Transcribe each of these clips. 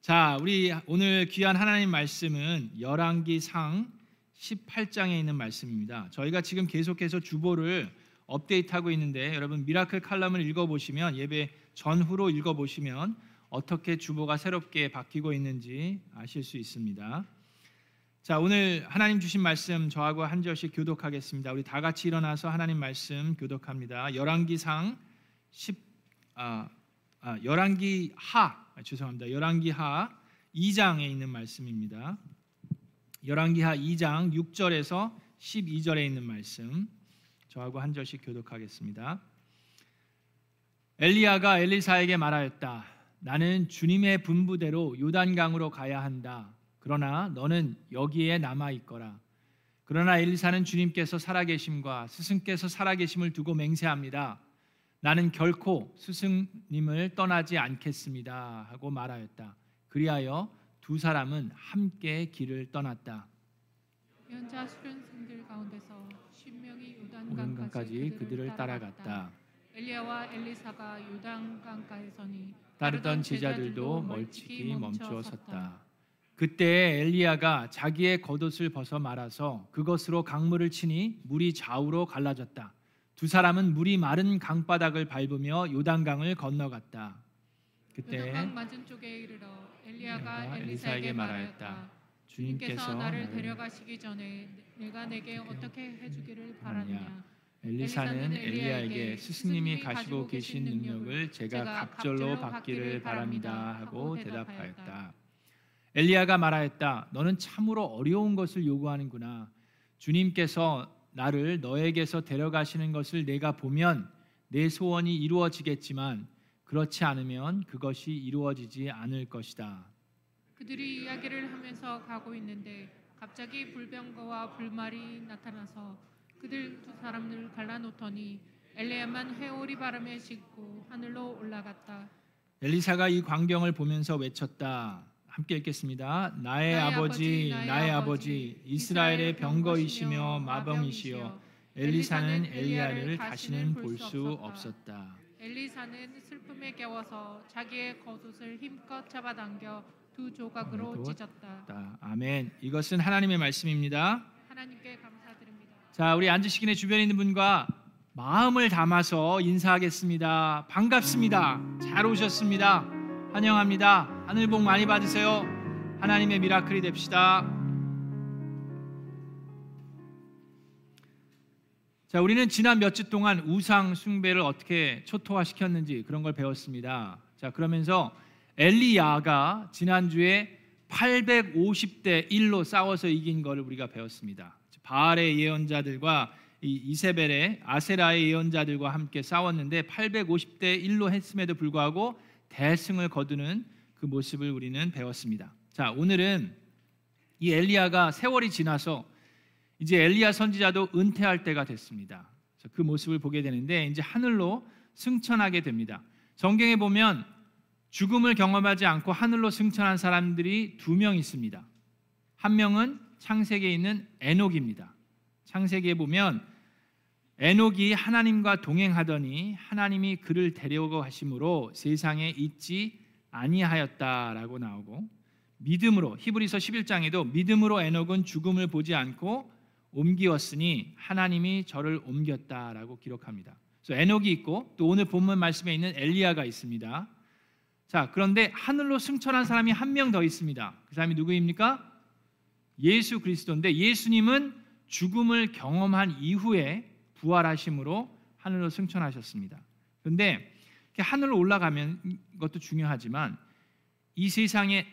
자, 우리 오늘 귀한 하나님 말씀은 열왕기상 18장에 있는 말씀입니다. 저희가 지금 계속해서 주보를 업데이트하고 있는데 여러분 miracle 칼럼을 읽어 보시면 예배 전후로 읽어 보시면 어떻게 주보가 새롭게 바뀌고 있는지 아실 수 있습니다. 자, 오늘 하나님 주신 말씀 저하고 한 절씩 교독하겠습니다. 우리 다 같이 일어나서 하나님 말씀 교독합니다. 열왕기상 10 아, 아 열왕기 하 아, 죄송합니다. 열왕기 하 2장에 있는 말씀입니다. 열왕기하 2장 6절에서 12절에 있는 말씀 저하고 한 절씩 교독하겠습니다. 엘리야가 엘리사에게 말하였다. 나는 주님의 분부대로 요단강으로 가야 한다. 그러나 너는 여기에 남아 있거라. 그러나 엘리사는 주님께서 살아계심과 스승께서 살아계심을 두고 맹세합니다. 나는 결코 스승님을 떠나지 않겠습니다 하고 말하였다. 그리하여 두 사람은 함께 길을 떠났다. 연자 수련생들 가운데서 신명이 요단강까지 요단강까지 그들을 따라갔다. 엘리야와 엘리사가 요단강가에 서니 따르던 제자들도 멀찍이 멈추어 섰다. 그때 엘리야가 자기의 겉옷을 벗어 말아서 그것으로 강물을 치니 물이 좌우로 갈라졌다. 두 사람은 물이 마른 강바닥을 밟으며 요단강을 건너갔다. 그때 요단강 맞은 쪽에 이르러 엘리야가 엘리사에게 말하였다. 주님께서 나를 데려가시기 전에 내가 내게 어떻게 해주기를. 바라느냐. 엘리사는 엘리야에게 스승님이 가지고 계신 능력을 제가 갑절로 받기를 바랍니다 하고 대답하였다. 엘리야가 말하였다. 너는 참으로 어려운 것을 요구하는구나. 주님께서 나를 너에게서 데려가시는 것을 내가 보면 내 소원이 이루어지겠지만 그렇지 않으면 그것이 이루어지지 않을 것이다. 그들이 이야기를 하면서 가고 있는데 갑자기 불병거와 불말이 나타나서 그들 두 사람을 갈라놓더니 엘리야만 회오리 바람에 싣고 하늘로 올라갔다. 엘리사가 이 광경을 보면서 외쳤다. 함께 읽겠습니다. 나의, 나의 아버지, 아버지, 나의 아버지, 이스라엘의 병거이시며 마병이시여 엘리사는 엘리야를 다시는 볼 수 없었다. 엘리사는 슬픔에 겨워서 자기의 겉옷을 힘껏 잡아당겨 두 조각으로. 찢었다. 다. 아멘. 이것은 하나님의 말씀입니다. 하나님께 감사드립니다. 자, 우리 앉으시기 전에 주변에 있는 분과 마음을 담아서 인사하겠습니다. 반갑습니다. 잘 오셨습니다. 환영합니다. 하늘 복 많이 받으세요. 하나님의 미라클이 됩시다. 자, 우리는 지난 몇 주 동안 우상 숭배를 어떻게 초토화 시켰는지 그런 걸 배웠습니다. 자, 그러면서 엘리야가 지난주에 850대 1로 싸워서 이긴 것을 우리가 배웠습니다. 바알의 예언자들과 이 이세벨의 아세라의 예언자들과 함께 싸웠는데 850대 1로 했음에도 불구하고 대승을 거두는 그 모습을 우리는 배웠습니다. 자, 오늘은 이 엘리야가 세월이 지나서 이제 엘리야 선지자도 은퇴할 때가 됐습니다. 자, 그 모습을 보게 되는데 이제 하늘로 승천하게 됩니다. 성경에 보면 죽음을 경험하지 않고 하늘로 승천한 사람들이 두 명 있습니다. 한 명은 창세기에 있는 에녹입니다. 창세기에 보면 에녹이 하나님과 동행하더니 하나님이 그를 데려오고 하심으로 세상에 있지 아니하였다라고 나오고 믿음으로 히브리서 11장에도 믿음으로 에녹은 죽음을 보지 않고 옮기었으니 하나님이 저를 옮겼다라고 기록합니다. 그래서 에녹이 있고 또 오늘 본문 말씀에 있는 엘리야가 있습니다. 자, 그런데 하늘로 승천한 사람이 한 명 더 있습니다. 그 사람이 누구입니까? 예수 그리스도인데 예수님은 죽음을 경험한 이후에 부활하심으로 하늘로 승천하셨습니다. 그런데 하늘로 올라가면 것도 중요하지만 이 세상에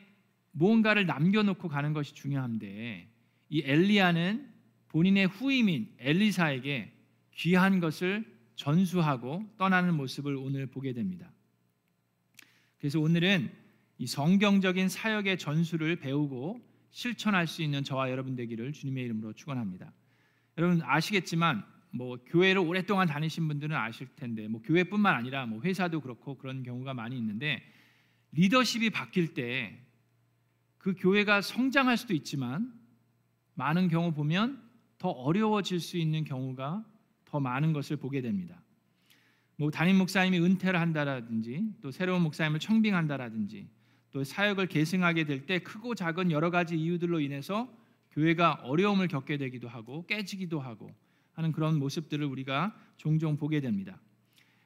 무언가를 남겨놓고 가는 것이 중요한데 이 엘리야는 본인의 후임인 엘리사에게 귀한 것을 전수하고 떠나는 모습을 오늘 보게 됩니다. 그래서 오늘은 이 성경적인 사역의 전수를 배우고 실천할 수 있는 저와 여러분 되기를 주님의 이름으로 축원합니다. 여러분 아시겠지만 뭐 교회를 오랫동안 다니신 분들은 아실 텐데 뭐 교회뿐만 아니라 뭐 회사도 그렇고 그런 경우가 많이 있는데 리더십이 바뀔 때 그 교회가 성장할 수도 있지만 많은 경우 보면 더 어려워질 수 있는 경우가 더 많은 것을 보게 됩니다. 뭐 담임 목사님이 은퇴를 한다라든지 또 새로운 목사님을 청빙한다라든지 또 사역을 계승하게 될 때 크고 작은 여러 가지 이유들로 인해서 교회가 어려움을 겪게 되기도 하고 깨지기도 하고 하는 그런 모습들을 우리가 종종 보게 됩니다.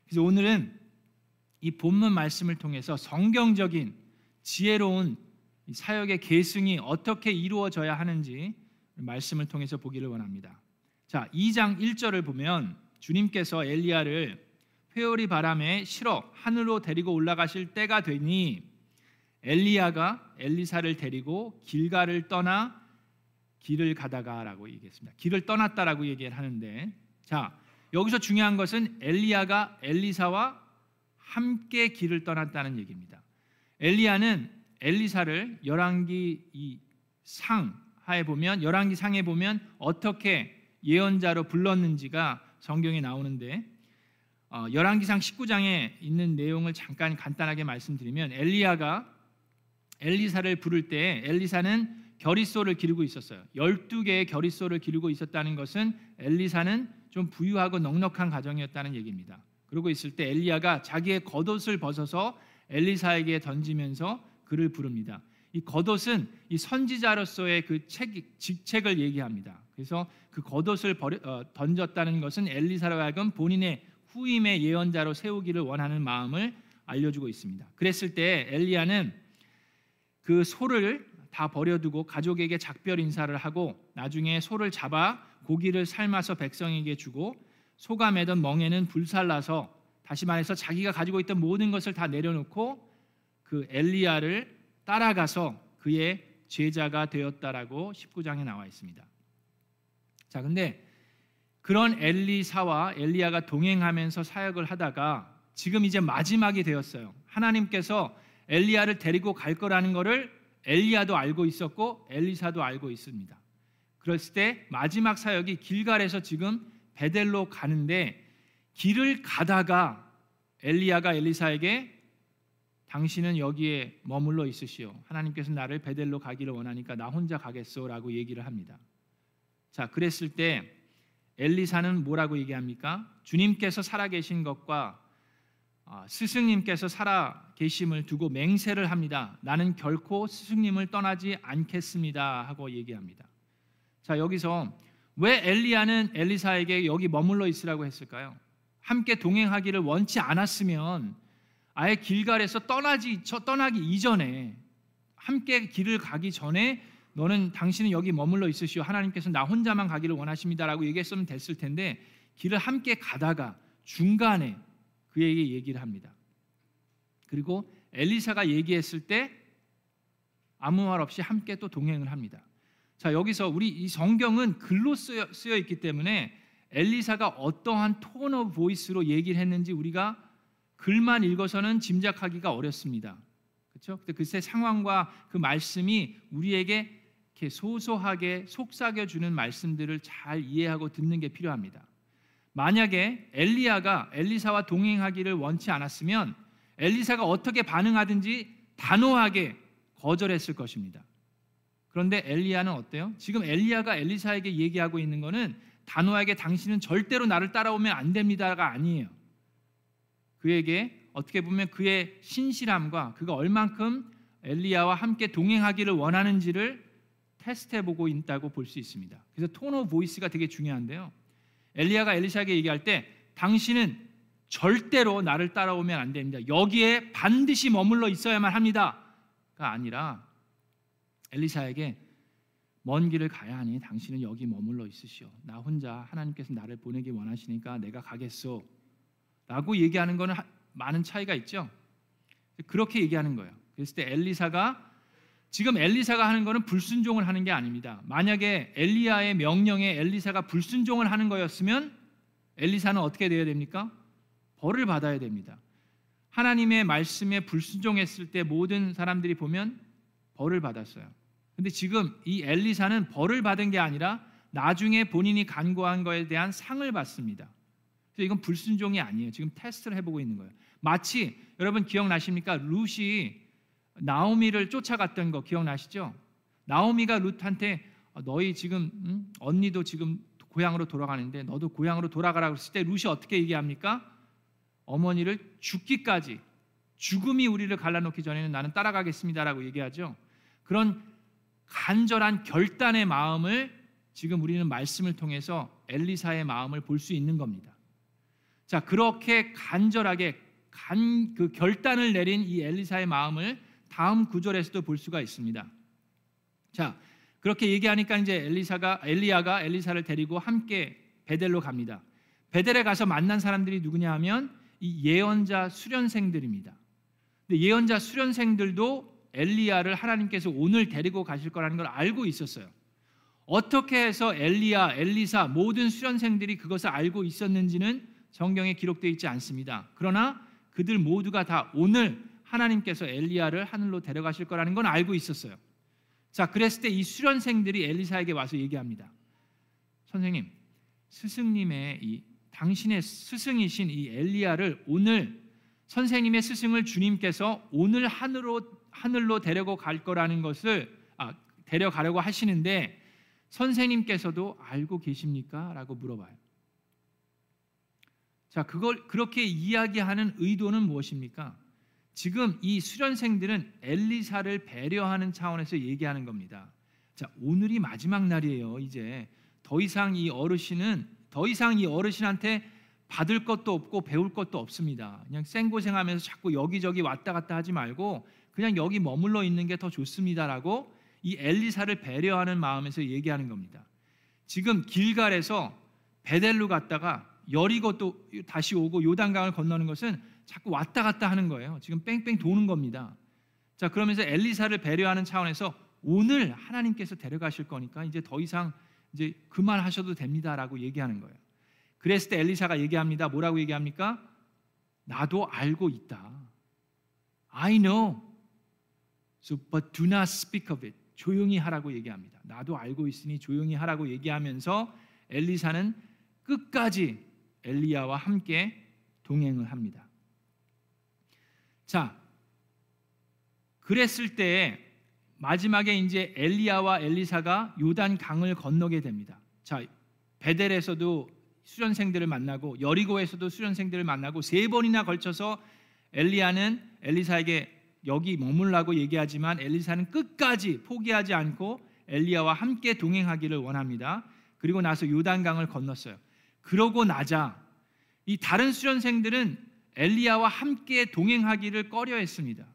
그래서 오늘은 이 본문 말씀을 통해서 성경적인 지혜로운 사역의 계승이 어떻게 이루어져야 하는지 말씀을 통해서 보기를 원합니다. 자, 2장 1절을 보면 주님께서 엘리야를 회오리 바람에 실어 하늘로 데리고 올라가실 때가 되니 엘리야가 엘리사를 데리고 길가를 떠나 길을 가다가라고 얘기했습니다. 길을 떠났다라고 얘기를 하는데 자 여기서 중요한 것은 엘리야가 엘리사와 함께 길을 떠났다는 얘기입니다. 엘리야는 엘리사를 열왕기 이 상 하에 보면 열왕기 상에 보면 어떻게 예언자로 불렀는지가 성경에 나오는데 어, 열왕기상 19장에 있는 내용을 잠깐 간단하게 말씀드리면 엘리야가 엘리사를 부를 때 엘리사는 결의소를 기르고 있었어요. 12개의 결의소를 기르고 있었다는 것은 엘리사는 좀 부유하고 넉넉한 가정이었다는 얘기입니다. 그러고 있을 때 엘리야가 자기의 겉옷을 벗어서 엘리사에게 던지면서 그를 부릅니다. 이 겉옷은 이 선지자로서의 그 책, 직책을 얘기합니다. 그래서 그 겉옷을 버려, 어, 던졌다는 것은 엘리사로 하여금 본인의 후임의 예언자로 세우기를 원하는 마음을 알려주고 있습니다. 그랬을 때 엘리야는 그 소를 다 버려두고 가족에게 작별 인사를 하고 나중에 소를 잡아 고기를 삶아서 백성에게 주고 소가 매던 멍에는 불살라서 다시 말해서 자기가 가지고 있던 모든 것을 다 내려놓고 그 엘리야를 따라가서 그의 제자가 되었다라고 19장에 나와 있습니다. 자, 근데 그런 엘리사와 엘리야가 동행하면서 사역을 하다가 지금 이제 마지막이 되었어요. 하나님께서 엘리야를 데리고 갈 거라는 것을 엘리야도 알고 있었고 엘리사도 알고 있습니다. 그랬을 때 마지막 사역이 길갈에서 지금 베델로 가는데 길을 가다가 엘리야가 엘리사에게 당신은 여기에 머물러 있으시오. 하나님께서 나를 베델로 가기를 원하니까 나 혼자 가겠소라고 얘기를 합니다. 자, 그랬을 때 엘리사는 뭐라고 얘기합니까? 주님께서 살아계신 것과 아, 스승님께서 살아 계심을 두고 맹세를 합니다. 나는 결코 스승님을 떠나지 않겠습니다 하고 얘기합니다. 자, 여기서 왜 엘리야는 엘리사에게 여기 머물러 있으라고 했을까요? 함께 동행하기를 원치 않았으면 아예 길갈에서 떠나지 떠나기 이전에 함께 길을 가기 전에 너는 당신은 여기 머물러 있으시오. 하나님께서 나 혼자만 가기를 원하십니다라고 얘기했으면 됐을 텐데 길을 함께 가다가 중간에 그에게 얘기를 합니다. 그리고 엘리사가 얘기했을 때 아무 말 없이 함께 또 동행을 합니다. 자 여기서 우리 이 성경은 글로 쓰여, 쓰여 있기 때문에 엘리사가 어떠한 tone of voice로 얘기를 했는지 우리가 글만 읽어서는 짐작하기가 어렵습니다. 그렇죠? 근데 글쎄 상황과 그 말씀이 우리에게 이렇게 소소하게 속삭여 주는 말씀들을 잘 이해하고 듣는 게 필요합니다. 만약에 엘리야가 엘리사와 동행하기를 원치 않았으면 엘리사가 어떻게 반응하든지 단호하게 거절했을 것입니다. 그런데 엘리야는 어때요? 지금 엘리야가 엘리사에게 얘기하고 있는 것은 단호하게 당신은 절대로 나를 따라오면 안 됩니다가 아니에요. 그에게 어떻게 보면 그의 신실함과 그가 얼만큼 엘리야와 함께 동행하기를 원하는지를 테스트해 보고 있다고 볼 수 있습니다. 그래서 tone of voice가 되게 중요한데요. 엘리야가 엘리사에게 얘기할 때 당신은 절대로 나를 따라오면 안 됩니다. 여기에 반드시 머물러 있어야만 합니다가 아니라 엘리사에게 먼 길을 가야 하니 당신은 여기 머물러 있으시오. 나 혼자 하나님께서 나를 보내기 원하시니까 내가 가겠소. 라고 얘기하는 거는 많은 차이가 있죠. 그렇게 얘기하는 거예요. 그랬을 때 엘리사가 지금 엘리사가 하는 것은 불순종을 하는 게 아닙니다. 만약에 엘리야의 명령에 엘리사가 불순종을 하는 거였으면 엘리사는 어떻게 되어야 됩니까? 벌을 받아야 됩니다. 하나님의 말씀에 불순종했을 때 모든 사람들이 보면 벌을 받았어요. 근데 지금 이 엘리사는 벌을 받은 게 아니라 나중에 본인이 간구한 거에 대한 상을 받습니다. 그래서 이건 불순종이 아니에요. 지금 테스트를 해보고 있는 거예요. 마치 여러분 기억나십니까? 룻이 나오미를 쫓아갔던 거 기억나시죠? 나오미가 룻한테 어, 너희 지금 음? 언니도 지금 고향으로 돌아가는데 너도 고향으로 돌아가라고 했을 때 룻이 어떻게 얘기합니까? 어머니를 죽기까지 죽음이 우리를 갈라놓기 전에는 나는 따라가겠습니다라고 얘기하죠. 그런 간절한 결단의 마음을 지금 우리는 말씀을 통해서 엘리사의 마음을 볼 수 있는 겁니다. 자, 그렇게 간절하게 간, 그 결단을 내린 이 엘리사의 마음을 다음 구절에서도 볼 수가 있습니다. 자, 그렇게 얘기하니까 이제 엘리사가 엘리야가 엘리사를 데리고 함께 베델로 갑니다. 베델에 가서 만난 사람들이 누구냐 하면 이 예언자 수련생들입니다. 근데 예언자 수련생들도 엘리야를 하나님께서 오늘 데리고 가실 거라는 걸 알고 있었어요. 어떻게 해서 엘리야, 엘리사 모든 수련생들이 그것을 알고 있었는지는 성경에 기록되어 있지 않습니다. 그러나 그들 모두가 다 오늘 하나님께서 엘리야를 하늘로 데려가실 거라는 건 알고 있었어요. 자, 그랬을 때 이 수련생들이 엘리사에게 와서 얘기합니다. 선생님, 스승님의 이 당신의 스승이신 이 엘리야를 오늘 선생님의 스승을 주님께서 오늘 하늘로 하늘로 데려고 갈 거라는 것을 아, 데려가려고 하시는데 선생님께서도 알고 계십니까? 라고 물어봐요. 자, 그걸 그렇게 이야기하는 의도는 무엇입니까? 지금 이 수련생들은 엘리사를 배려하는 차원에서 얘기하는 겁니다. 자, 오늘이 마지막 날이에요. 이제 더 이상 이 어르신은 더 이상 이 어르신한테 받을 것도 없고 배울 것도 없습니다. 그냥 생고생하면서 자꾸 여기저기 왔다 갔다 하지 말고 그냥 여기 머물러 있는 게 더 좋습니다라고 이 엘리사를 배려하는 마음에서 얘기하는 겁니다. 지금 길갈에서 베델로 갔다가 여리고 또 다시 오고 요단강을 건너는 것은 자꾸 왔다 갔다 하는 거예요. 지금 뺑뺑 도는 겁니다. 자, 그러면서 엘리사를 배려하는 차원에서 오늘 하나님께서 데려가실 거니까 이제 더 이상 이제 그만하셔도 됩니다라고 얘기하는 거예요. 그랬을 때 엘리사가 얘기합니다. 뭐라고 얘기합니까? 나도 알고 있다. I know. So but do not speak of it. 조용히 하라고 얘기합니다. 나도 알고 있으니 조용히 하라고 얘기하면서 엘리사는 끝까지 엘리야와 함께 동행을 합니다. 자, 그랬을 때 마지막에 이제 엘리야와 엘리사가 요단 강을 건너게 됩니다. 자, 베델에서도 수련생들을 만나고 여리고에서도 수련생들을 만나고 세 번이나 걸쳐서 엘리야는 엘리사에게 여기 머물라고 얘기하지만 엘리사는 끝까지 포기하지 않고 엘리야와 함께 동행하기를 원합니다. 그리고 나서 요단강을 건넜어요. 그러고 나자 이 다른 수련생들은 엘리야와 함께 동행하기를 꺼려했습니다.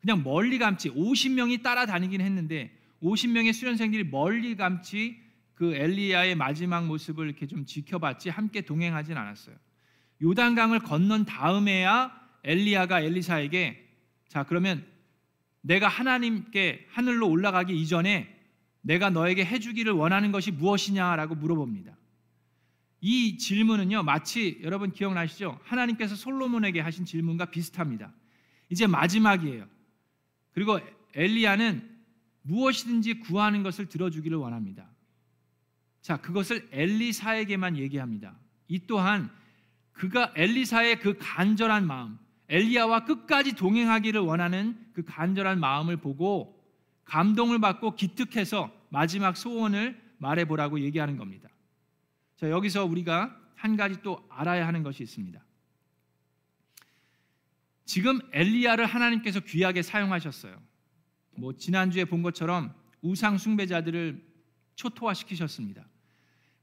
그냥 멀리 감지 50명이 따라다니긴 했는데 50명의 수련생들이 멀리 감지 그 엘리야의 마지막 모습을 이렇게 좀 지켜봤지 함께 동행하진 않았어요. 요단강을 건넌 다음에야 엘리야가 엘리사에게 자 그러면 내가 하나님께 하늘로 올라가기 이전에 내가 너에게 해주기를 원하는 것이 무엇이냐라고 물어봅니다. 이 질문은요 마치 여러분 기억나시죠? 하나님께서 솔로몬에게 하신 질문과 비슷합니다. 이제 마지막이에요. 그리고 엘리야는 무엇이든지 구하는 것을 들어주기를 원합니다. 자, 그것을 엘리사에게만 얘기합니다. 이 또한 그가 엘리사의 그 간절한 마음, 엘리야와 끝까지 동행하기를 원하는 그 간절한 마음을 보고 감동을 받고 기특해서 마지막 소원을 말해보라고 얘기하는 겁니다. 자, 여기서 우리가 한 가지 또 알아야 하는 것이 있습니다. 지금 엘리야를 하나님께서 귀하게 사용하셨어요. 뭐 지난주에 본 것처럼 우상 숭배자들을 초토화시키셨습니다.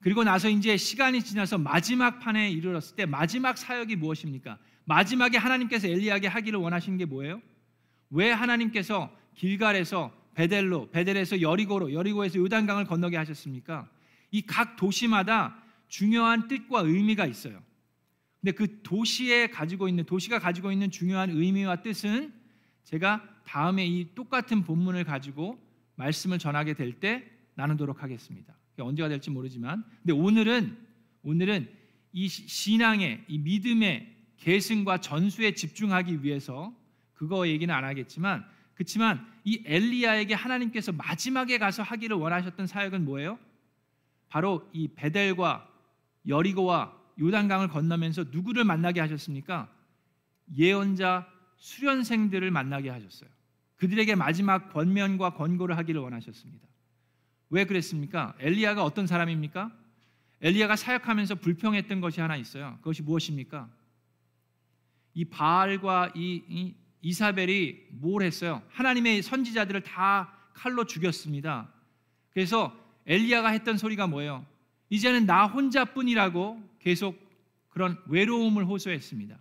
그리고 나서 이제 시간이 지나서 마지막 판에 이르렀을 때 마지막 사역이 무엇입니까? 마지막에 하나님께서 엘리야에게 하기를 원하신 게 뭐예요? 왜 하나님께서 길갈에서 베델로, 베델에서 여리고로, 여리고에서 요단강을 건너게 하셨습니까? 이 각 도시마다 중요한 뜻과 의미가 있어요. 근데 그 도시에 가지고 있는 도시가 가지고 있는 중요한 의미와 뜻은 제가 다음에 이 똑같은 본문을 가지고 말씀을 전하게 될 때 나누도록 하겠습니다. 언제가 될지 모르지만, 근데 오늘은 오늘은 이 신앙의 이 믿음의 계승과 전수에 집중하기 위해서 그거 얘기는 안 하겠지만, 그렇지만 이 엘리야에게 하나님께서 마지막에 가서 하기를 원하셨던 사역은 뭐예요? 바로 이 베델과 여리고와 요단강을 건너면서 누구를 만나게 하셨습니까? 예언자 수련생들을 만나게 하셨어요. 그들에게 마지막 권면과 권고를 하기를 원하셨습니다. 왜 그랬습니까? 엘리야가 어떤 사람입니까? 엘리야가 사역하면서 불평했던 것이 하나 있어요. 그것이 무엇입니까? 이 바알과 이, 이 이사벨이 뭘 했어요? 하나님의 선지자들을 다 칼로 죽였습니다. 그래서 엘리야가 했던 소리가 뭐예요? 이제는 나 혼자뿐이라고 계속 그런 외로움을 호소했습니다.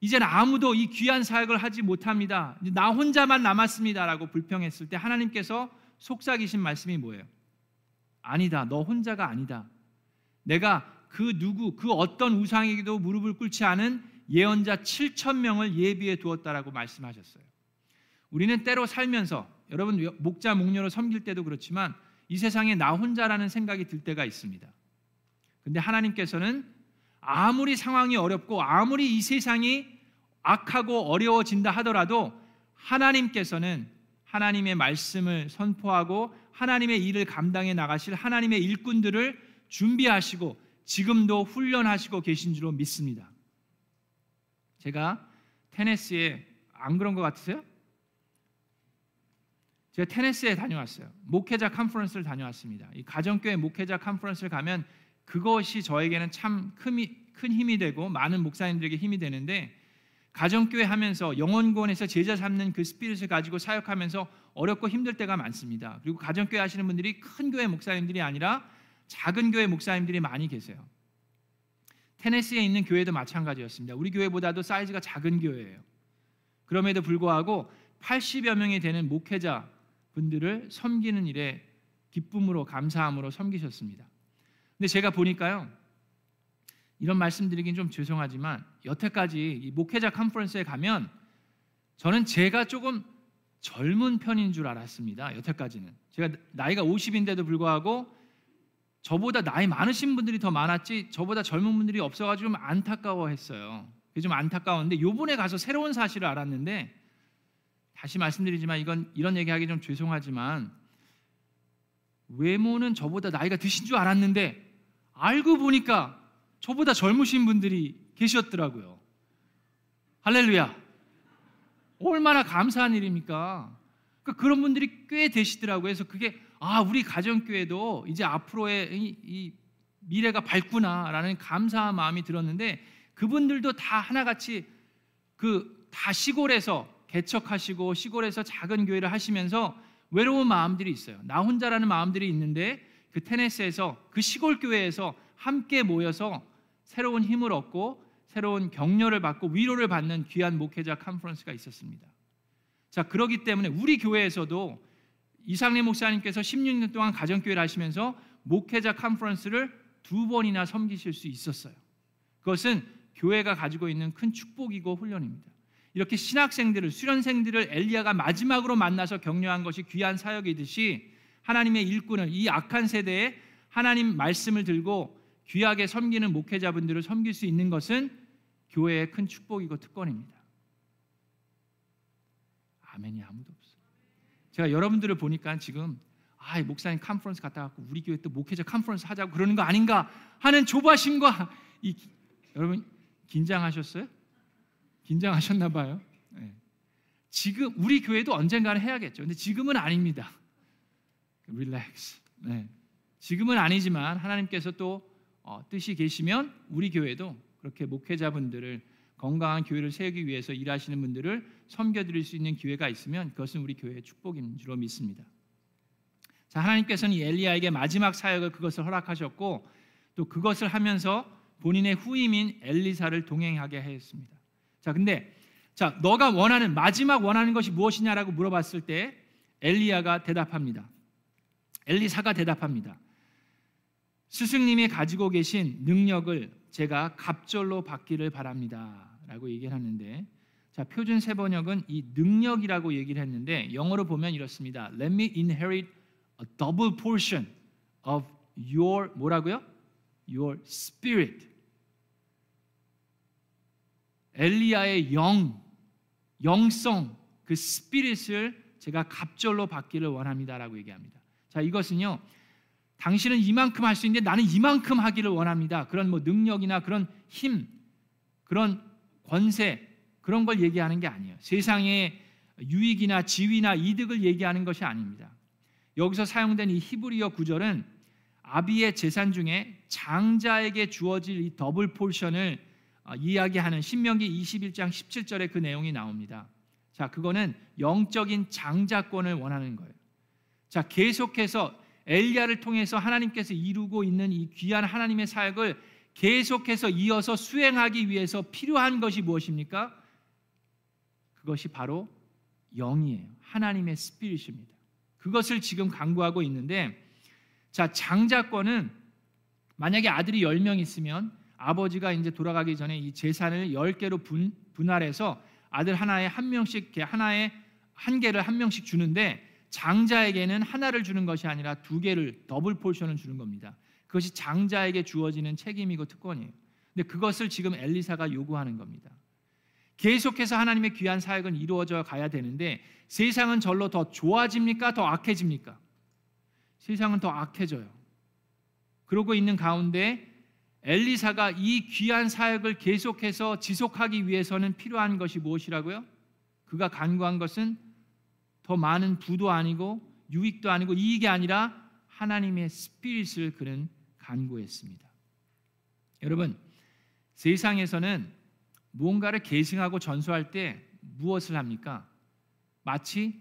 이제는 아무도 이 귀한 사역을 하지 못합니다. 나 혼자만 남았습니다라고 불평했을 때 하나님께서 속삭이신 말씀이 뭐예요? 아니다. 너 혼자가 아니다. 내가 그 누구 그 어떤 우상에게도 무릎을 꿇지 않은 예언자 7천 명을 예비해 두었다라고 말씀하셨어요. 우리는 때로 살면서 여러분 목자 목녀로 섬길 때도 그렇지만 이 세상에 나 혼자라는 생각이 들 때가 있습니다. 근데 하나님께서는 아무리 상황이 어렵고 아무리 이 세상이 악하고 어려워진다 하더라도 하나님께서는 하나님의 말씀을 선포하고 하나님의 일을 감당해 나가실 하나님의 일꾼들을 준비하시고 지금도 훈련하시고 계신 줄로 믿습니다. 제가 테네스에 안 그런 것 같으세요? 제가 테네스에 다녀왔어요. 목회자 컨퍼런스를 다녀왔습니다. 이 가정교회 목회자 컨퍼런스를 가면 그것이 저에게는 참 큰 힘이 되고 많은 목사님들에게 힘이 되는데 가정교회 하면서 영원권에서 제자 삼는 그 스피릿을 가지고 사역하면서 어렵고 힘들 때가 많습니다. 그리고 가정교회 하시는 분들이 큰 교회 목사님들이 아니라 작은 교회 목사님들이 많이 계세요. 테네시에 있는 교회도 마찬가지였습니다. 우리 교회보다도 사이즈가 작은 교회예요. 그럼에도 불구하고 80여 명이 되는 목회자 분들을 섬기는 일에 기쁨으로 감사함으로 섬기셨습니다. 근데 제가 보니까요. 이런 말씀드리긴 좀 죄송하지만 여태까지 이 목회자 컨퍼런스에 가면 저는 제가 조금 젊은 편인 줄 알았습니다. 여태까지는 제가 나이가 50인데도 불구하고 저보다 나이 많으신 분들이 더 많았지 저보다 젊은 분들이 없어가지고 좀 안타까워했어요. 좀 안타까웠는데 요번에 가서 새로운 사실을 알았는데 다시 말씀드리지만 이건 이런 얘기하기 좀 죄송하지만 외모는 저보다 나이가 드신 줄 알았는데 알고 보니까 저보다 젊으신 분들이 계셨더라고요. 할렐루야. 얼마나 감사한 일입니까? 그러니까 그런 분들이 꽤 되시더라고요. 그래서 그게 아 우리 가정교회도 이제 앞으로의 이, 이 미래가 밝구나라는 감사한 마음이 들었는데 그분들도 다 하나같이 그 다 시골에서 개척하시고 시골에서 작은 교회를 하시면서 외로운 마음들이 있어요. 나 혼자라는 마음들이 있는데 그 테네스에서 그 시골 교회에서 함께 모여서 새로운 힘을 얻고 새로운 격려를 받고 위로를 받는 귀한 목회자 컨퍼런스가 있었습니다. 자, 그러기 때문에 우리 교회에서도 이상래 목사님께서 16년 동안 가정교회를 하시면서 목회자 컨퍼런스를 두 번이나 섬기실 수 있었어요. 그것은 교회가 가지고 있는 큰 축복이고 훈련입니다. 이렇게 신학생들을 수련생들을 엘리야가 마지막으로 만나서 격려한 것이 귀한 사역이듯이 하나님의 일꾼을 이 악한 세대에 하나님 말씀을 들고 귀하게 섬기는 목회자분들을 섬길 수 있는 것은 교회의 큰 축복이고 특권입니다. 아멘이 아무도 없어. 제가 여러분들을 보니까 지금 아, 목사님 컨퍼런스 갔다 왔고 우리 교회 또 목회자 컨퍼런스 하자고 그러는 거 아닌가 하는 조바심과 이, 여러분 긴장하셨어요? 긴장하셨나 봐요. 네. 지금 우리 교회도 언젠가는 해야겠죠. 근데 지금은 아닙니다. 릴렉스. 네. 지금은 아니지만 하나님께서 또 어, 뜻이 계시면 우리 교회도 그렇게 목회자분들을 건강한 교회를 세우기 위해서 일하시는 분들을 섬겨드릴 수 있는 기회가 있으면 그것은 우리 교회의 축복인 줄로 믿습니다. 자, 하나님께서는 엘리야에게 마지막 사역을 그것을 허락하셨고 또 그것을 하면서 본인의 후임인 엘리사를 동행하게 하였습니다. 자, 근데 자, 너가 원하는 마지막 원하는 것이 무엇이냐라고 물어봤을 때 엘리야가 대답합니다. 엘리사가 대답합니다. 스승님이 가지고 계신 능력을 제가 갑절로 받기를 바랍니다라고 얘기를 하는데 자, 표준 세번역은 이 능력이라고 얘기를 했는데 영어로 보면 이렇습니다. Let me inherit a double portion of your 뭐라고요? Your spirit. 엘리야의 영, 영성, 그 spirit을 제가 갑절로 받기를 원합니다라고 얘기합니다. 자, 이것은요. 당신은 이만큼 할 수 있는데 나는 이만큼 하기를 원합니다. 그런 뭐 능력이나 그런 힘, 그런 권세 그런 걸 얘기하는 게 아니에요. 세상의 유익이나 지위나 이득을 얘기하는 것이 아닙니다. 여기서 사용된 이 히브리어 구절은 아비의 재산 중에 장자에게 주어질 이 double portion을 어, 이야기하는 신명기 21장 17절에 그 내용이 나옵니다. 자, 그거는 영적인 장자권을 원하는 거예요. 자, 계속해서 엘리야를 통해서 하나님께서 이루고 있는 이 귀한 하나님의 사역을 계속해서 이어서 수행하기 위해서 필요한 것이 무엇입니까? 그것이 바로 영이에요. 하나님의 스피릿입니다. 그것을 지금 강구하고 있는데 자, 장자권은 만약에 아들이 10명 있으면 아버지가 이제 돌아가기 전에 이 재산을 10개로 분, 분할해서 아들 하나에 한 명씩 하나에 한 개를 한 명씩 주는데 장자에게는 하나를 주는 것이 아니라 두 개를 double portion을 주는 겁니다. 그것이 장자에게 주어지는 책임이고 특권이에요. 근데 그것을 지금 엘리사가 요구하는 겁니다. 계속해서 하나님의 귀한 사역은 이루어져 가야 되는데 세상은 절로 더 좋아집니까? 더 악해집니까? 세상은 더 악해져요. 그러고 있는 가운데 엘리사가 이 귀한 사역을 계속해서 지속하기 위해서는 필요한 것이 무엇이라고요? 그가 간구한 것은 더 많은 부도 아니고 유익도 아니고 이익이 아니라 하나님의 스피릿을 그는 간구했습니다. 여러분, 세상에서는 무언가를 계승하고 전수할 때 무엇을 합니까? 마치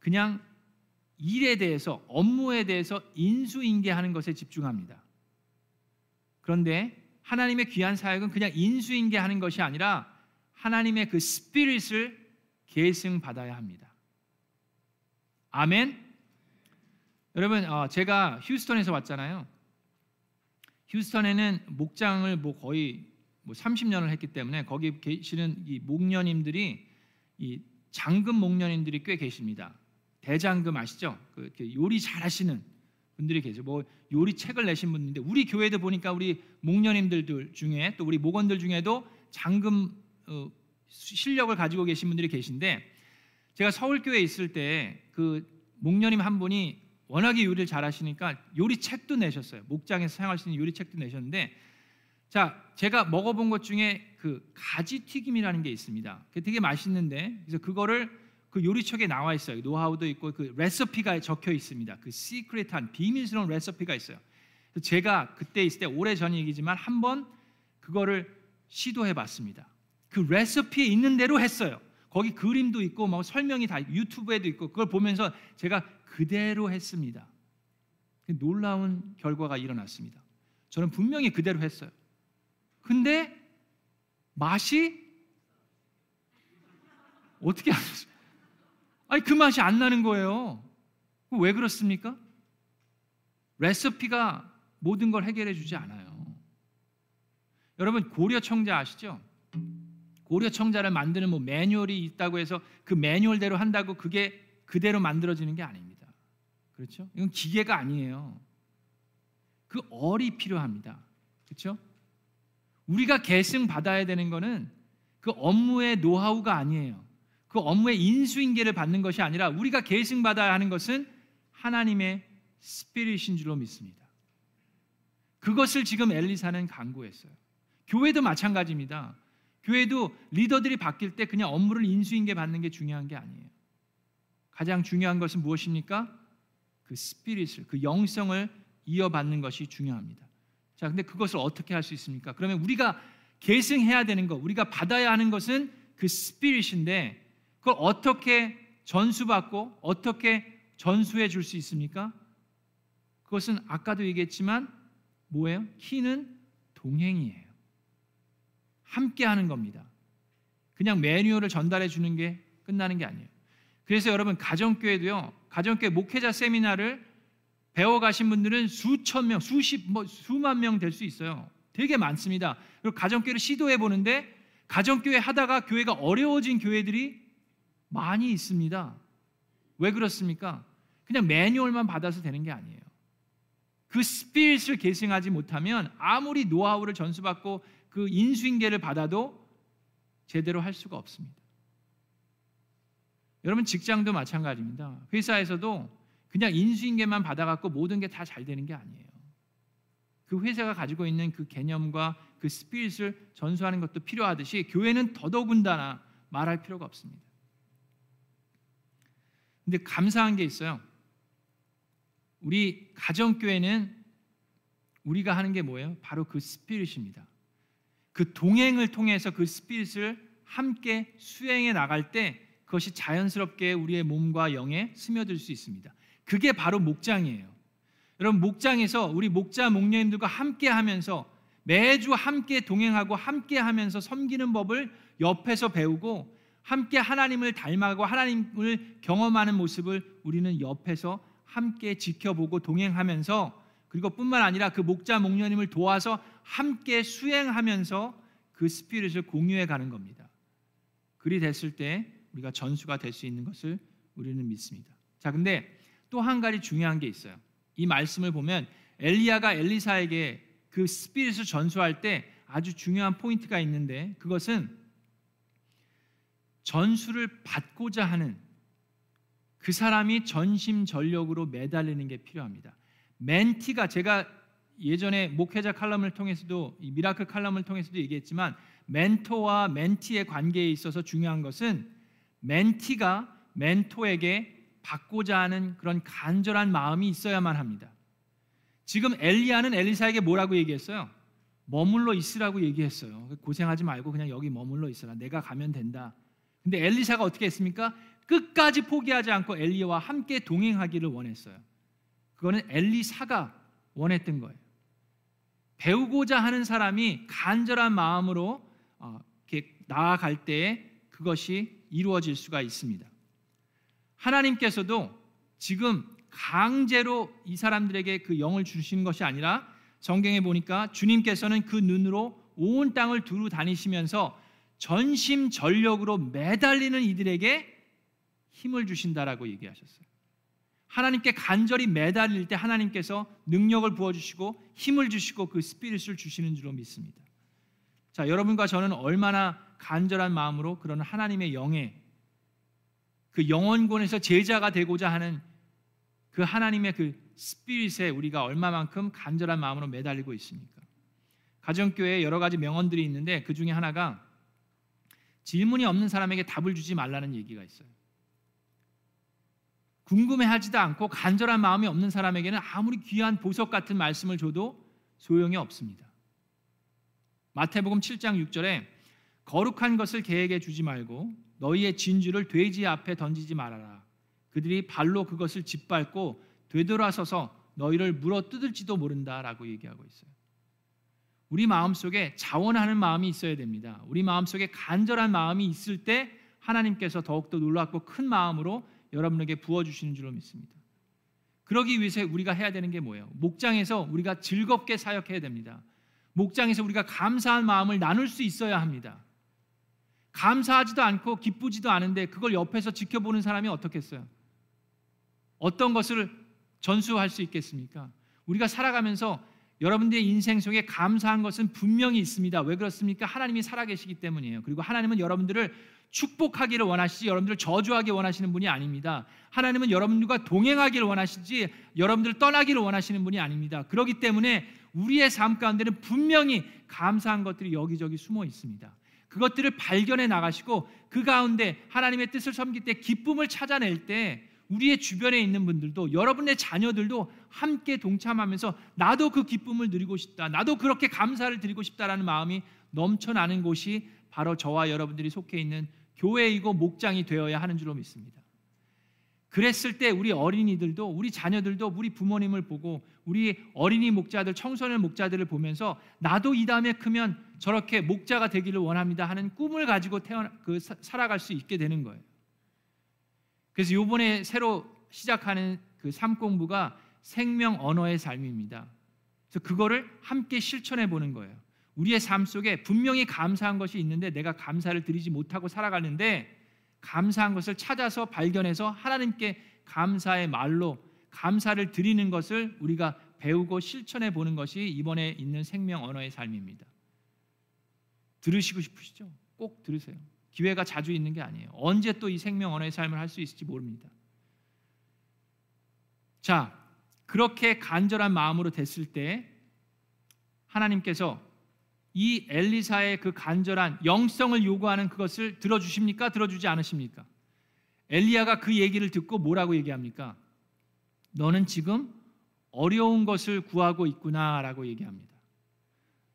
그냥 일에 대해서 업무에 대해서 인수인계하는 것에 집중합니다. 그런데 하나님의 귀한 사역은 그냥 인수인계하는 것이 아니라 하나님의 그 스피릿을 계승 받아야 합니다. 아멘. 여러분, 어, 제가 휴스턴에서 왔잖아요. 휴스턴에는 목장을 뭐 거의 뭐 30년을 했기 때문에 거기 계시는 이 목녀님들이 이 장금 목녀님들이 꽤 계십니다. 대장금 아시죠? 그 요리 잘하시는 분들이 계세요. 뭐 요리 책을 내신 분인데 우리 교회도 보니까 우리 목녀님들 중에 또 우리 목원들 중에도 장금 어, 실력을 가지고 계신 분들이 계신데 제가 서울 교회에 있을 때 그 목녀님 한 분이 워낙에 요리를 잘하시니까 요리 책도 내셨어요. 목장에서 사용할 수 있는 요리 책도 내셨는데 자 제가 먹어본 것 중에 그 가지 튀김이라는 게 있습니다. 그게 되게 맛있는데 그래서 그거를 그 요리책에 나와 있어요. 노하우도 있고 그 레시피가 적혀 있습니다. 그 시크릿한 비밀스러운 레시피가 있어요. 제가 그때 있을 때 오래 전 얘기지만 한번 그거를 시도해 봤습니다. 그 레시피에 있는 대로 했어요. 거기 그림도 있고 뭐 설명이 다 유튜브에도 있고 그걸 보면서 제가 그대로 했습니다. 놀라운 결과가 일어났습니다. 저는 분명히 그대로 했어요. 근데 맛이 어떻게 알았어요? 아니 그 맛이 안 나는 거예요. 왜 그렇습니까? 레시피가 모든 걸 해결해 주지 않아요. 여러분 고려 청자 아시죠? 고려 청자를 만드는 뭐 매뉴얼이 있다고 해서 그 매뉴얼대로 한다고 그게 그대로 만들어지는 게 아닙니다. 그렇죠? 이건 기계가 아니에요. 그 얼이 필요합니다. 그렇죠? 우리가 계승 받아야 되는 거는 그 업무의 노하우가 아니에요. 그 업무의 인수인계를 받는 것이 아니라 우리가 계승받아야 하는 것은 하나님의 스피릿인 줄로 믿습니다. 그것을 지금 엘리사는 강구했어요. 교회도 마찬가지입니다. 교회도 리더들이 바뀔 때 그냥 업무를 인수인계 받는 게 중요한 게 아니에요. 가장 중요한 것은 무엇입니까? 그 스피릿을, 그 영성을 이어받는 것이 중요합니다. 자, 근데 그것을 어떻게 할 수 있습니까? 그러면 우리가 계승해야 되는 것, 우리가 받아야 하는 것은 그 스피릿인데 그걸 어떻게 전수받고 어떻게 전수해 줄 수 있습니까? 그것은 아까도 얘기했지만 뭐예요? 키는 동행이에요. 함께 하는 겁니다. 그냥 매뉴얼을 전달해 주는 게 끝나는 게 아니에요. 그래서 여러분 가정교회도요. 가정교회 목회자 세미나를 배워 가신 분들은 수천 명, 수십 뭐 수만 명 될 수 있어요. 되게 많습니다. 그리고 가정교회를 시도해 보는데 가정교회 하다가 교회가 어려워진 교회들이 많이 있습니다. 왜 그렇습니까? 그냥 매뉴얼만 받아서 되는 게 아니에요. 그 스피릿을 계승하지 못하면 아무리 노하우를 전수받고 그 인수인계를 받아도 제대로 할 수가 없습니다. 여러분 직장도 마찬가지입니다. 회사에서도 그냥 인수인계만 받아갖고 모든 게 다 잘 되는 게 아니에요. 그 회사가 가지고 있는 그 개념과 그 스피릿을 전수하는 것도 필요하듯이 교회는 더더군다나 말할 필요가 없습니다. 근데 감사한 게 있어요. 우리 가정교회는 우리가 하는 게 뭐예요? 바로 그 스피릿입니다. 그 동행을 통해서 그 스피릿을 함께 수행해 나갈 때 그것이 자연스럽게 우리의 몸과 영에 스며들 수 있습니다. 그게 바로 목장이에요. 여러분 목장에서 우리 목자 목녀님들과 함께 하면서 매주 함께 동행하고 함께 하면서 섬기는 법을 옆에서 배우고 함께 하나님을 닮아가고 하나님을 경험하는 모습을 우리는 옆에서 함께 지켜보고 동행하면서 그리고 뿐만 아니라 그 목자 목녀님을 도와서 함께 수행하면서 그 스피릿을 공유해 가는 겁니다. 그리 됐을 때 우리가 전수가 될 수 있는 것을 우리는 믿습니다. 자, 근데 또 한 가지 중요한 게 있어요. 이 말씀을 보면 엘리야가 엘리사에게 그 스피릿을 전수할 때 아주 중요한 포인트가 있는데 그것은 전수를 받고자 하는 그 사람이 전심전력으로 매달리는 게 필요합니다. 멘티가 제가 예전에 목회자 칼럼을 통해서도 이 미라클 칼럼을 통해서도 얘기했지만 멘토와 멘티의 관계에 있어서 중요한 것은 멘티가 멘토에게 받고자 하는 그런 간절한 마음이 있어야만 합니다. 지금 엘리야는 엘리사에게 뭐라고 얘기했어요? 머물러 있으라고 얘기했어요. 고생하지 말고 그냥 여기 머물러 있어라. 내가 가면 된다. 근데 엘리사가 어떻게 했습니까? 끝까지 포기하지 않고 엘리야와 함께 동행하기를 원했어요. 그거는 엘리사가 원했던 거예요. 배우고자 하는 사람이 간절한 마음으로 어, 나아갈 때 그것이 이루어질 수가 있습니다. 하나님께서도 지금 강제로 이 사람들에게 그 영을 주시는 것이 아니라 성경에 보니까 주님께서는 그 눈으로 온 땅을 두루 다니시면서 전심 전력으로 매달리는 이들에게 힘을 주신다라고 얘기하셨어요. 하나님께 간절히 매달릴 때 하나님께서 능력을 부어 주시고 힘을 주시고 그 스피릿을 주시는 줄로 믿습니다. 자, 여러분과 저는 얼마나 간절한 마음으로 그런 하나님의 영에 그 영원권에서 제자가 되고자 하는 그 하나님의 그 스피릿에 우리가 얼마만큼 간절한 마음으로 매달리고 있습니까? 가정교회에 여러 가지 명언들이 있는데 그 중에 하나가 질문이 없는 사람에게 답을 주지 말라는 얘기가 있어요. 궁금해하지도 않고 간절한 마음이 없는 사람에게는 아무리 귀한 보석 같은 말씀을 줘도 소용이 없습니다. 마태복음 7장 6절에 거룩한 것을 개에게 주지 말고 너희의 진주를 돼지 앞에 던지지 말아라. 그들이 발로 그것을 짓밟고 되돌아서서 너희를 물어 뜯을지도 모른다라고 얘기하고 있어요. 우리 마음속에 자원하는 마음이 있어야 됩니다. 우리 마음속에 간절한 마음이 있을 때 하나님께서 더욱더 놀랍고 큰 마음으로 여러분에게 부어 주시는 줄로 믿습니다. 그러기 위해서 우리가 해야 되는 게 뭐예요? 목장에서 우리가 즐겁게 사역해야 됩니다. 목장에서 우리가 감사한 마음을 나눌 수 있어야 합니다. 감사하지도 않고 기쁘지도 않은데 그걸 옆에서 지켜보는 사람이 어떻겠어요? 어떤 것을 전수할 수 있겠습니까? 우리가 살아가면서 여러분들의 인생 속에 감사한 것은 분명히 있습니다. 왜 그렇습니까? 하나님이 살아계시기 때문이에요. 그리고 하나님은 여러분들을 축복하기를 원하시지 여러분들을 저주하기 원하시는 분이 아닙니다. 하나님은 여러분들과 동행하기를 원하시지 여러분들을 떠나기를 원하시는 분이 아닙니다. 그렇기 때문에 우리의 삶 가운데는 분명히 감사한 것들이 여기저기 숨어 있습니다. 그것들을 발견해 나가시고 그 가운데 하나님의 뜻을 섬길 때 기쁨을 찾아낼 때 우리의 주변에 있는 분들도 여러분의 자녀들도 함께 동참하면서 나도 그 기쁨을 누리고 싶다. 나도 그렇게 감사를 드리고 싶다라는 마음이 넘쳐나는 곳이 바로 저와 여러분들이 속해 있는 교회이고 목장이 되어야 하는 줄로 믿습니다. 그랬을 때 우리 어린이들도 우리 자녀들도 우리 부모님을 보고 우리 어린이 목자들 청소년 목자들을 보면서 나도 이 다음에 크면 저렇게 목자가 되기를 원합니다 하는 꿈을 가지고 태어나 그 살아갈 수 있게 되는 거예요. 그래서 요번에 새로 시작하는 그 삶공부가 생명 언어의 삶입니다. 그래서 그거를 함께 실천해 보는 거예요. 우리의 삶 속에 분명히 감사한 것이 있는데 내가 감사를 드리지 못하고 살아가는데 감사한 것을 찾아서 발견해서 하나님께 감사의 말로 감사를 드리는 것을 우리가 배우고 실천해 보는 것이 이번에 있는 생명 언어의 삶입니다. 들으시고 싶으시죠? 꼭 들으세요. 기회가 자주 있는 게 아니에요. 언제 또 이 생명 언어의 삶을 할 수 있을지 모릅니다. 자, 그렇게 간절한 마음으로 됐을 때 하나님께서 이 엘리사의 그 간절한 영성을 요구하는 그것을 들어주십니까? 들어주지 않으십니까? 엘리야가 그 얘기를 듣고 뭐라고 얘기합니까? 너는 지금 어려운 것을 구하고 있구나라고 얘기합니다.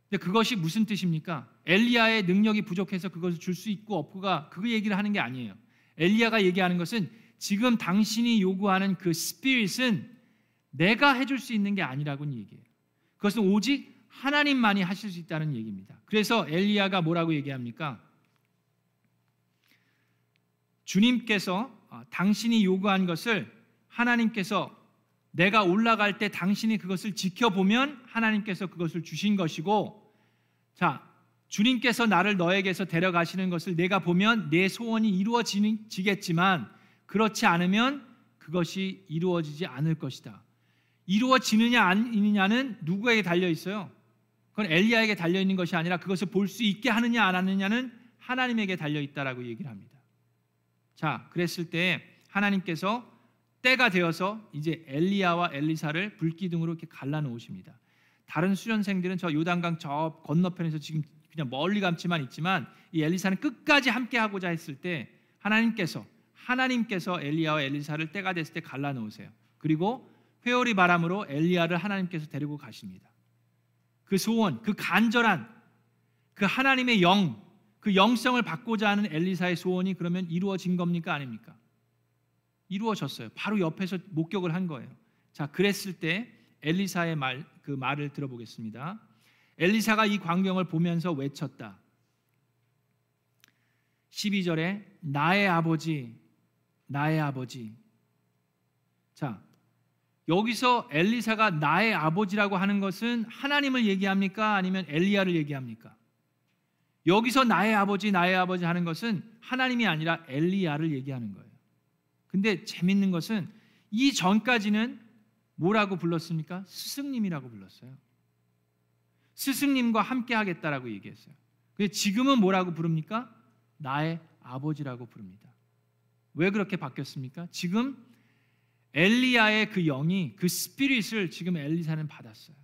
근데 그것이 무슨 뜻입니까? 엘리야의 능력이 부족해서 그것을 줄 수 있고 없고가 그 얘기를 하는 게 아니에요. 엘리야가 얘기하는 것은 지금 당신이 요구하는 그 스피릿은 내가 해줄 수 있는 게 아니라고는 얘기해요. 그것은 오직 하나님만이 하실 수 있다는 얘기입니다. 그래서 엘리야가 뭐라고 얘기합니까? 주님께서 아, 당신이 요구한 것을 하나님께서 내가 올라갈 때 당신이 그것을 지켜보면 하나님께서 그것을 주신 것이고 자 주님께서 나를 너에게서 데려가시는 것을 내가 보면 내 소원이 이루어지겠지만 그렇지 않으면 그것이 이루어지지 않을 것이다. 이루어지느냐 아니느냐는 누구에게 달려 있어요? 그건 엘리야에게 달려 있는 것이 아니라 그것을 볼 수 있게 하느냐 안 하느냐는 하나님에게 달려 있다라고 얘기를 합니다. 자, 그랬을 때 하나님께서 때가 되어서 이제 엘리야와 엘리사를 불기둥으로 이렇게 갈라 놓으십니다. 다른 수련생들은 저 요단강 저 건너편에서 지금 그냥 멀리 감지만 있지만 이 엘리사는 끝까지 함께 하고자 했을 때 하나님께서 하나님께서 엘리야와 엘리사를 때가 됐을 때 갈라 놓으세요. 그리고 회오리 바람으로 엘리야를 하나님께서 데리고 가십니다. 그 소원, 그 간절한 그 하나님의 영, 그 영성을 받고자 하는 엘리사의 소원이 그러면 이루어진 겁니까 아닙니까? 이루어졌어요. 바로 옆에서 목격을 한 거예요. 자, 그랬을 때 엘리사의 말, 그 말을 들어보겠습니다. 엘리사가 이 광경을 보면서 외쳤다. 12절에 나의 아버지, 나의 아버지. 자, 여기서 엘리사가 나의 아버지라고 하는 것은 하나님을 얘기합니까? 아니면 엘리야를 얘기합니까? 여기서 나의 아버지, 나의 아버지 하는 것은 하나님이 아니라 엘리야를 얘기하는 거예요. 근데 재밌는 것은 이 전까지는 뭐라고 불렀습니까? 스승님이라고 불렀어요. 스승님과 함께 하겠다라고 얘기했어요. 근데 지금은 뭐라고 부릅니까? 나의 아버지라고 부릅니다. 왜 그렇게 바뀌었습니까? 지금 엘리야의 그 영이 그 스피릿을 지금 엘리사는 받았어요.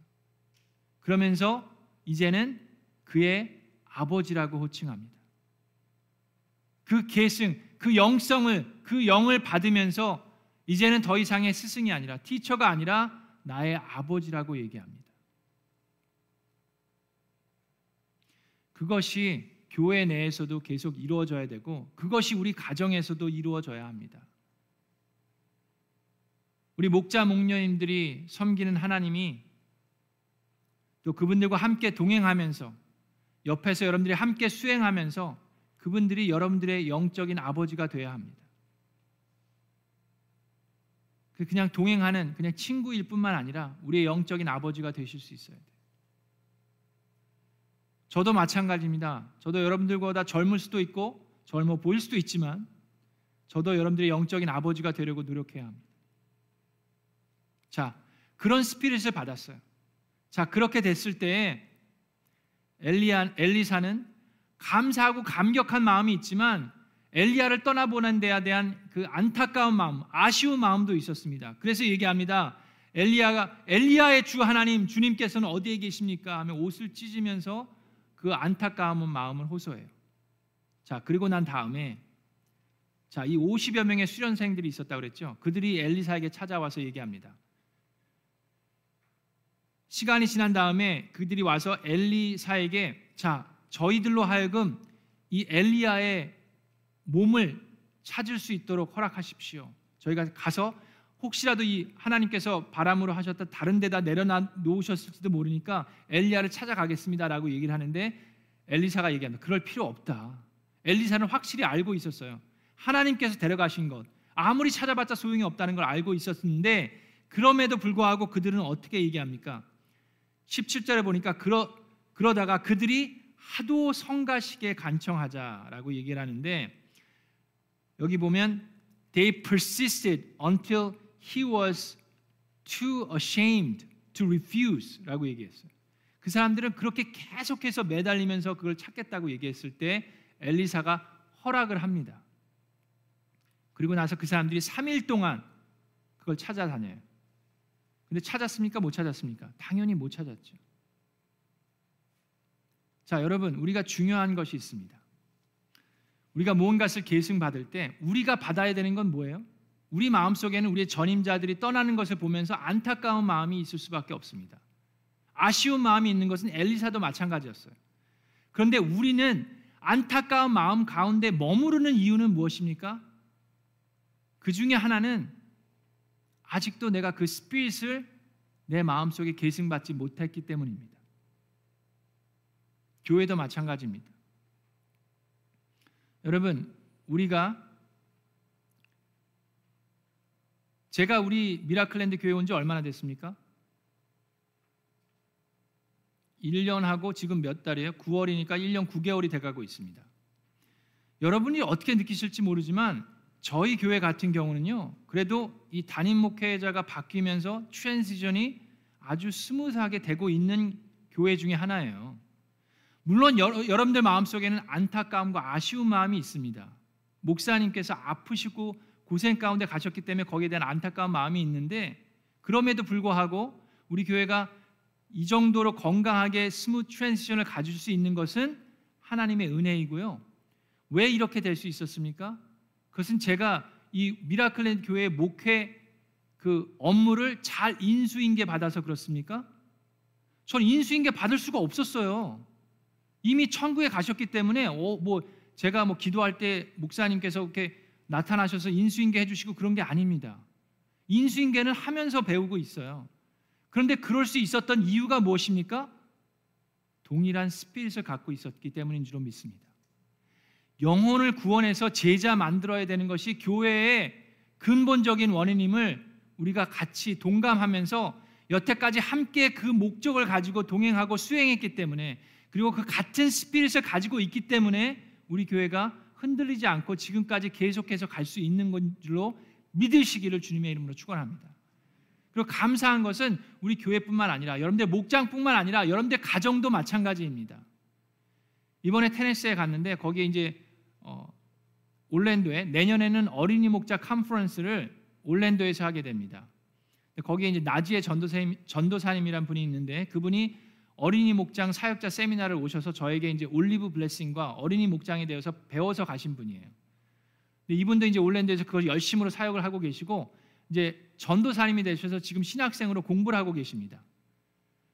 그러면서 이제는 그의 아버지라고 호칭합니다. 그 계승, 그 영성을 그 영을 받으면서 이제는 더 이상의 스승이 아니라 티처가 아니라 나의 아버지라고 얘기합니다. 그것이 교회 내에서도 계속 이루어져야 되고 그것이 우리 가정에서도 이루어져야 합니다. 우리 목자 목녀님들이 섬기는 하나님이 또 그분들과 함께 동행하면서 옆에서 여러분들이 함께 수행하면서 그분들이 여러분들의 영적인 아버지가 되어야 합니다. 그 그냥 동행하는 그냥 친구일 뿐만 아니라 우리의 영적인 아버지가 되실 수 있어야 돼요. 저도 마찬가지입니다. 저도 여러분들보다 젊을 수도 있고 젊어 보일 수도 있지만 저도 여러분들의 영적인 아버지가 되려고 노력해야 합니다. 자, 그런 스피릿을 받았어요. 자, 그렇게 됐을 때 엘리안 엘리사는 감사하고 감격한 마음이 있지만 엘리야를 떠나보낸 데에 대한 그 안타까운 마음, 아쉬운 마음도 있었습니다. 그래서 얘기합니다. 엘리야가 엘리야의 주 하나님 주님께서는 어디에 계십니까? 하며 옷을 찢으면서 그 안타까운 마음을 호소해요. 자, 그리고 난 다음에 자, 이 50여 명의 수련생들이 있었다 그랬죠. 그들이 엘리사에게 찾아와서 얘기합니다. 시간이 지난 다음에 그들이 와서 엘리사에게 자, 저희들로 하여금 이 엘리야의 몸을 찾을 수 있도록 허락하십시오. 저희가 가서 혹시라도 이 하나님께서 바람으로 하셨다 다른 데다 내려놓으셨을지도 모르니까 엘리야를 찾아가겠습니다라고 얘기를 하는데 엘리사가 얘기합니다. 그럴 필요 없다. 엘리사는 확실히 알고 있었어요. 하나님께서 데려가신 것 아무리 찾아봤자 소용이 없다는 걸 알고 있었는데 그럼에도 불구하고 그들은 어떻게 얘기합니까? 17절에 보니까 그러, 그러다가 그들이 하도 성가시게 간청하자라고 얘기를 하는데 여기 보면 they persisted until he was too ashamed to refuse라고 얘기했어요. 그 사람들은 그렇게 계속해서 매달리면서 그걸 찾겠다고 얘기했을 때 엘리사가 허락을 합니다. 그리고 나서 그 사람들이 3일 동안 그걸 찾아다녀요. 근데 찾았습니까? 못 찾았습니까? 당연히 못 찾았죠. 자, 여러분, 우리가 중요한 것이 있습니다. 우리가 무언가를 계승 받을 때 우리가 받아야 되는 건 뭐예요? 우리 마음속에는 우리의 전임자들이 떠나는 것을 보면서 안타까운 마음이 있을 수밖에 없습니다. 아쉬운 마음이 있는 것은 엘리사도 마찬가지였어요. 그런데 우리는 안타까운 마음 가운데 머무르는 이유는 무엇입니까? 그 중에 하나는 아직도 내가 그 스피릿을 내 마음속에 계승받지 못했기 때문입니다. 교회도 마찬가지입니다. 여러분, 우리가 제가 우리 미라클랜드 교회 온 지 얼마나 됐습니까? 1년하고 지금 몇 달이에요? 9월이니까 1년 9개월이 돼가고 있습니다. 여러분이 어떻게 느끼실지 모르지만 저희 교회 같은 경우는요. 그래도 이 담임 목회자가 바뀌면서 transition이 아주 smooth하게 되고 있는 교회 중에 하나예요. 물론 여, 여러분들 마음속에는 안타까움과 아쉬운 마음이 있습니다. 목사님께서 아프시고 고생 가운데 가셨기 때문에 거기에 대한 안타까운 마음이 있는데 그럼에도 불구하고 우리 교회가 이 정도로 건강하게 smooth transition을 가질 수 있는 것은 하나님의 은혜이고요. 왜 이렇게 될 수 있었습니까? 그것은 제가 이 미라클랜드 교회의 목회 그 업무를 잘 인수인계 받아서 그렇습니까? 전 인수인계 받을 수가 없었어요. 이미 천국에 가셨기 때문에 어, 뭐 제가 뭐 기도할 때 목사님께서 이렇게 나타나셔서 인수인계 해주시고 그런 게 아닙니다. 인수인계는 하면서 배우고 있어요. 그런데 그럴 수 있었던 이유가 무엇입니까? 동일한 스피릿을 갖고 있었기 때문인 줄로 믿습니다. 영혼을 구원해서 제자 만들어야 되는 것이 교회의 근본적인 원인임을 우리가 같이 동감하면서 여태까지 함께 그 목적을 가지고 동행하고 수행했기 때문에 그리고 그 같은 스피릿을 가지고 있기 때문에 우리 교회가 흔들리지 않고 지금까지 계속해서 갈 수 있는 것으로 믿으시기를 주님의 이름으로 축원합니다. 그리고 감사한 것은 우리 교회뿐만 아니라 여러분들 목장뿐만 아니라 여러분들 가정도 마찬가지입니다. 이번에 테네스에 갔는데 거기에 이제 어, 올랜도에 내년에는 어린이 목자 컨퍼런스를 올랜도에서 하게 됩니다. 거기에 이제 나지의 전도사님, 전도사님이란 분이 있는데 그분이 어린이 목장 사역자 세미나를 오셔서 저에게 이제 올리브 블레싱과 어린이 목장에 대해서 배워서 가신 분이에요. 이분도 이제 올랜도에서 그걸 열심으로 사역을 하고 계시고 이제 전도사님이 되셔서 지금 신학생으로 공부를 하고 계십니다.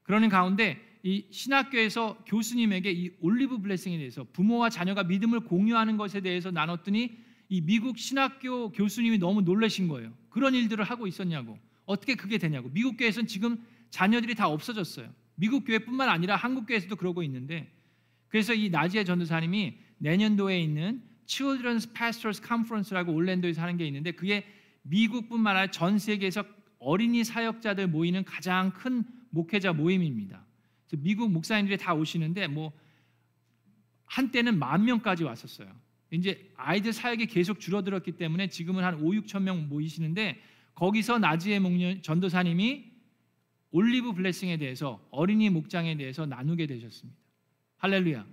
그러는 가운데 이 신학교에서 교수님에게 이 올리브 블레싱에 대해서 부모와 자녀가 믿음을 공유하는 것에 대해서 나눴더니 이 미국 신학교 교수님이 너무 놀라신 거예요. 그런 일들을 하고 있었냐고. 어떻게 그게 되냐고. 미국 교회에서는 지금 자녀들이 다 없어졌어요. 미국 교회뿐만 아니라 한국 교회에서도 그러고 있는데 그래서 이 나지의 전도사님이 내년도에 있는 Children's Pastors Conference라고 올랜도에서 하는 게 있는데 그게 미국뿐만 아니라 전 세계에서 어린이 사역자들 모이는 가장 큰 목회자 모임입니다. 미국 목사님들이 다 오시는데 뭐 한때는 만 명까지 왔었어요. 이제 아이들 사역이 계속 줄어들었기 때문에 지금은 한 5, 6천 명 모이시는데 거기서 나지의 목련 전도사님이 올리브 블레싱에 대해서 어린이 목장에 대해서 나누게 되셨습니다. 할렐루야.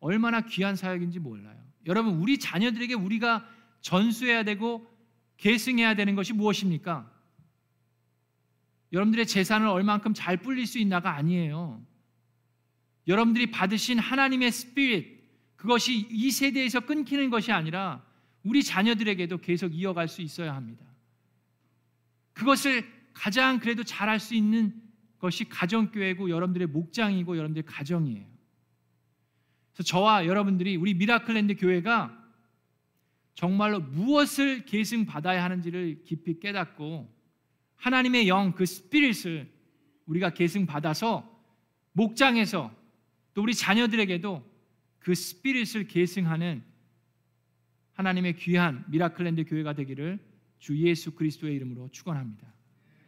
얼마나 귀한 사역인지 몰라요. 여러분 우리 자녀들에게 우리가 전수해야 되고 계승해야 되는 것이 무엇입니까? 여러분들의 재산을 얼만큼 잘 불릴 수 있나가 아니에요. 여러분들이 받으신 하나님의 spirit 그것이 이 세대에서 끊기는 것이 아니라 우리 자녀들에게도 계속 이어갈 수 있어야 합니다. 그것을 가장 그래도 잘할 수 있는 것이 가정교회고 여러분들의 목장이고 여러분들의 가정이에요. 그래서 저와 여러분들이 우리 미라클랜드 교회가 정말로 무엇을 계승 받아야 하는지를 깊이 깨닫고 하나님의 영 그 spirit을 우리가 계승 받아서 목장에서 또 우리 자녀들에게도 그 스피릿을 계승하는 하나님의 귀한 미라클랜드 교회가 되기를 주 예수 그리스도의 이름으로 축원합니다.